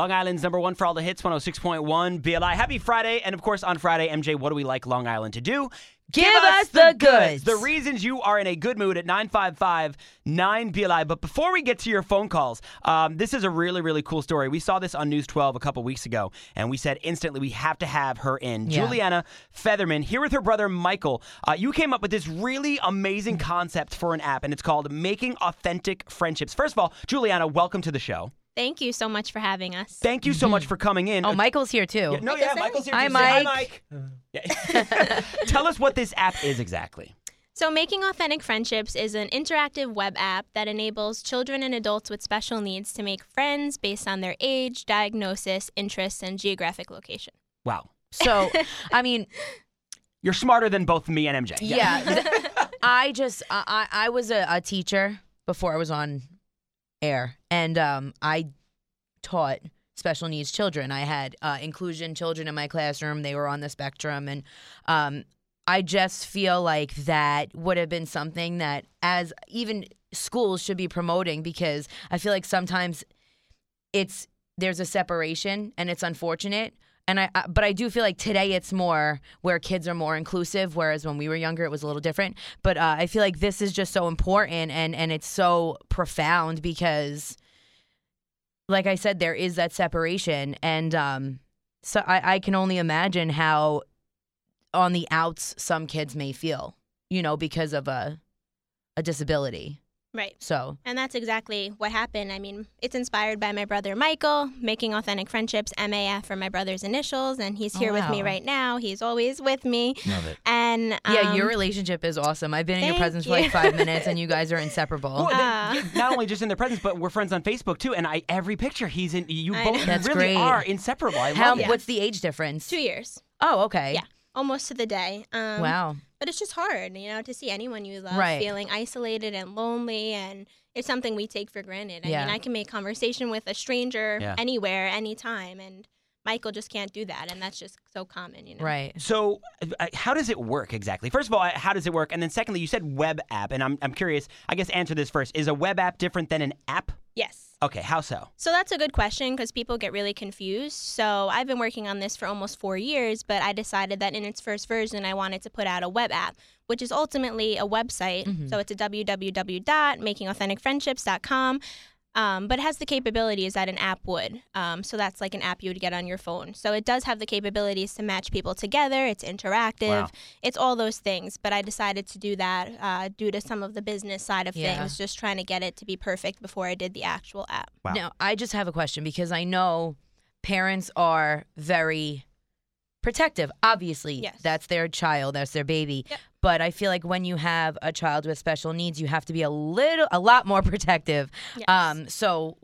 Long Island's number one for all the hits, 106.1 BLI. Happy Friday. And of course, on Friday, MJ, what do we like Long Island to do? Give us the goods. The reasons you are in a good mood at 955 9 BLI. But before we get to your phone calls, um, this is a really, really cool story. We saw this on News 12 a couple weeks ago, and we said instantly we have to have her in. Yeah. Juliana Fetherman, here with her brother Michael. Uh, you came up with this really amazing concept for an app, and it's called Making Authentic Friendships. First of all, Juliana, welcome to the show. Thank you so much for having us. Thank you so much for coming in. Oh, Michael's here too. Yeah, no, yeah, Michael's here. Hi, too. Say Hi, Mike. Mike. Uh-huh. Yeah. Tell us what this app is exactly. So, Making Authentic Friendships is an interactive web app that enables children and adults with special needs to make friends based on their age, diagnosis, interests, and geographic location. Wow. So, I mean, You're smarter than both me and MJ. yeah. th- I just, I, I I was a, a teacher before I was on air, and um, I taught special needs children. I had uh, inclusion children in my classroom. They were on the spectrum, and um, I just feel like that would have been something that, as even schools should be promoting, because I feel like sometimes it's there's a separation, and it's unfortunate. And I, I- but I do feel like today it's more where kids are more inclusive, whereas when we were younger it was a little different. But uh, I feel like this is just so important and and it's so profound because, like I said, there is that separation, and um, so I, I can only imagine how on the outs some kids may feel, you know, because of a a disability. Right. So And that's exactly what happened. I mean, it's inspired by my brother Michael, Making Authentic Friendships, MAF for my brother's initials, and he's Oh, here with me right now. He's always with me. Love it. And yeah, um, your relationship is awesome. I've been in your thank presence for like five minutes, and you guys are inseparable. Well, th- Ah. not only just in their presence, but we're friends on Facebook too. And I every picture he's in, you I both know. you That's really great. are inseparable. I How? love it. What's the age difference? two years, Oh, okay. Yeah. almost to the day. Um, Wow. But it's just hard, you know, to see anyone you love Right. feeling isolated and lonely, and it's something we take for granted. I Yeah. mean, I can make conversation with a stranger Yeah. anywhere, anytime, and Michael just can't do that, and that's just so common, you know. Right. So, uh, how does it work exactly? First of all, uh, how does it work? And then, secondly, you said web app, and I'm I'm curious. I guess answer this first. Is a web app different than an app? Yes. Okay, how so? So that's a good question because people get really confused. So I've been working on this for almost four years, but I decided that in its first version, I wanted to put out a web app, which is ultimately a website. Mhm. So it's a www.makingauthenticfriendships.com. Um, but it has the capabilities that an app would. Um, so that's like an app you would get on your phone. So it does have the capabilities to match people together. It's interactive. Wow. It's all those things. But I decided to do that uh, due to some of the business side of Yeah. things, just trying to get it to be perfect before I did the actual app. Wow. Now, I just have a question because I know parents are very protective. Obviously, Yes. that's their child, that's their baby. Yep. But I feel like when you have a child with special needs, you have to be a little, a lot more protective. Yes. Um, so,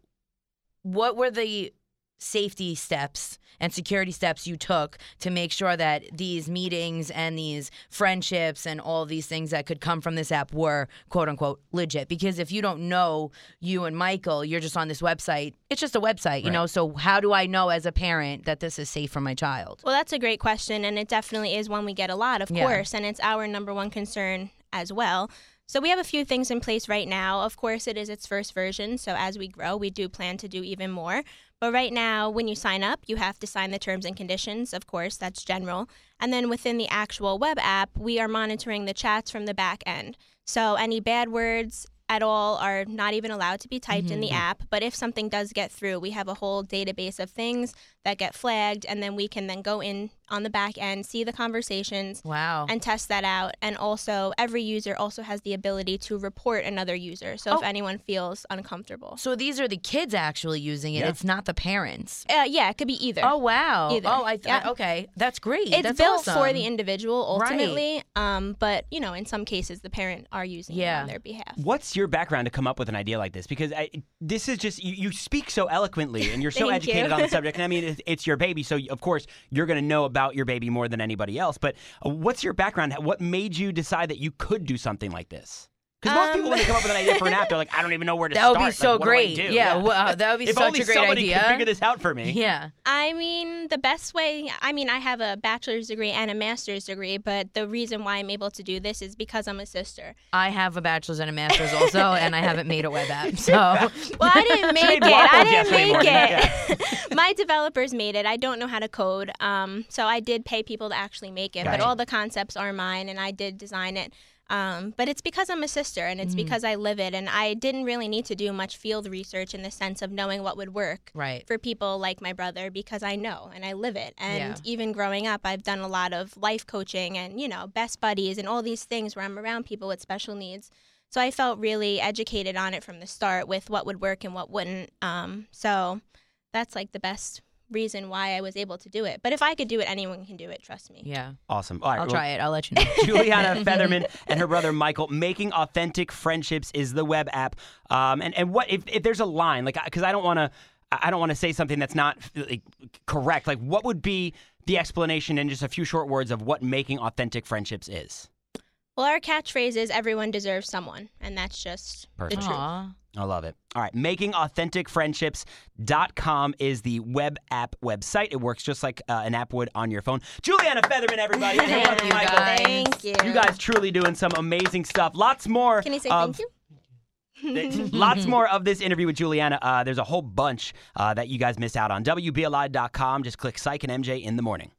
what were the safety steps and security steps you took to make sure that these meetings and these friendships and all these things that could come from this app were quote unquote legit? Because if you don't know you and Michael, you're just on this website. It's just a website, you Right. know. So how do I know as a parent that this is safe for my child? Well, that's a great question, and it definitely is one we get a lot, of Yeah. course, and it's our number one concern as well. So we have a few things in place right now. Of course, it is its first version, so as we grow, we do plan to do even more. But right now, when you sign up, you have to sign the terms and conditions. Of course, that's general. And then within the actual web app, we are monitoring the chats from the back end. So any bad words at all are not even allowed to be typed in the app. But if something does get through, we have a whole database of things that get flagged, and then we can then go in on the back end, see the conversations, Wow. and test that out. And also, every user also has the ability to report another user. So if Oh. anyone feels uncomfortable, so these are the kids actually using it. Yeah. It's not the parents. uh, yeah, it could be either. Oh wow. Either. Oh, I, th- Yeah. okay. That's great. It's That's built for the individual Right. Ultimately, um, but you know, in some cases, the parent are using Yeah. it on their behalf. What's your background to come up with an idea like this? Because I, this is just you, you speak so eloquently and you're so educated you. on the subject. And I mean, it's, it's your baby, so of course you're going to know about your baby more than anybody else. But uh, what's your background? What made you decide that you could do something like this? Because most people, when they Um, come up with an idea for an app, they're like, I don't even know where to start. That start. would be so what do I great. do? Yeah, wow, that would be if such only a great somebody idea. could figure this out for me. Yeah. I mean, the best way, I mean, I have a bachelor's degree and a master's degree, but the reason why I'm able to do this is because I'm a sister. I have a bachelor's and a master's also, and I haven't made a web app. So Well, I didn't make it. I didn't make morning. it. My developers made it. I don't know how to code. Um, so I did pay people to actually make it, Gotcha. but all the concepts are mine and I did design it. Um, but it's because I'm a sister and it's Mhm. because I live it. And I didn't really need to do much field research in the sense of knowing what would work right. for people like my brother because I know and I live it. And Yeah. even growing up, I've done a lot of life coaching and, you know, best buddies and all these things where I'm around people with special needs. So I felt really educated on it from the start with what would work and what wouldn't. Um, so that's like the best reason why I was able to do it. But if I could do it, anyone can do it, trust me. Yeah. Awesome. All right. I'll well, try it. I'll let you know. Juliana Fetherman and her brother Michael making authentic friendships is the web app. Um, and and what if, if there's a line like because I don't want to I don't want to say something that's not like, correct. Like what would be the explanation in just a few short words of what making authentic friendships is? Well, our catchphrase is everyone deserves someone. And that's just Perfect. the truth. Aw. I love it. All right. MakingAuthenticFriendships.com is the web app website. It works just like uh, an app would on your phone. Juliana Fetherman, everybody. Thank you, Michael. guys. Thank you. You guys truly doing some amazing stuff. Lots more. Can you say of, thank you? Lots more of this interview with Juliana. Uh, there's a whole bunch uh, that you guys miss out on. WBLI.com. Just click Syke and MJ in the morning.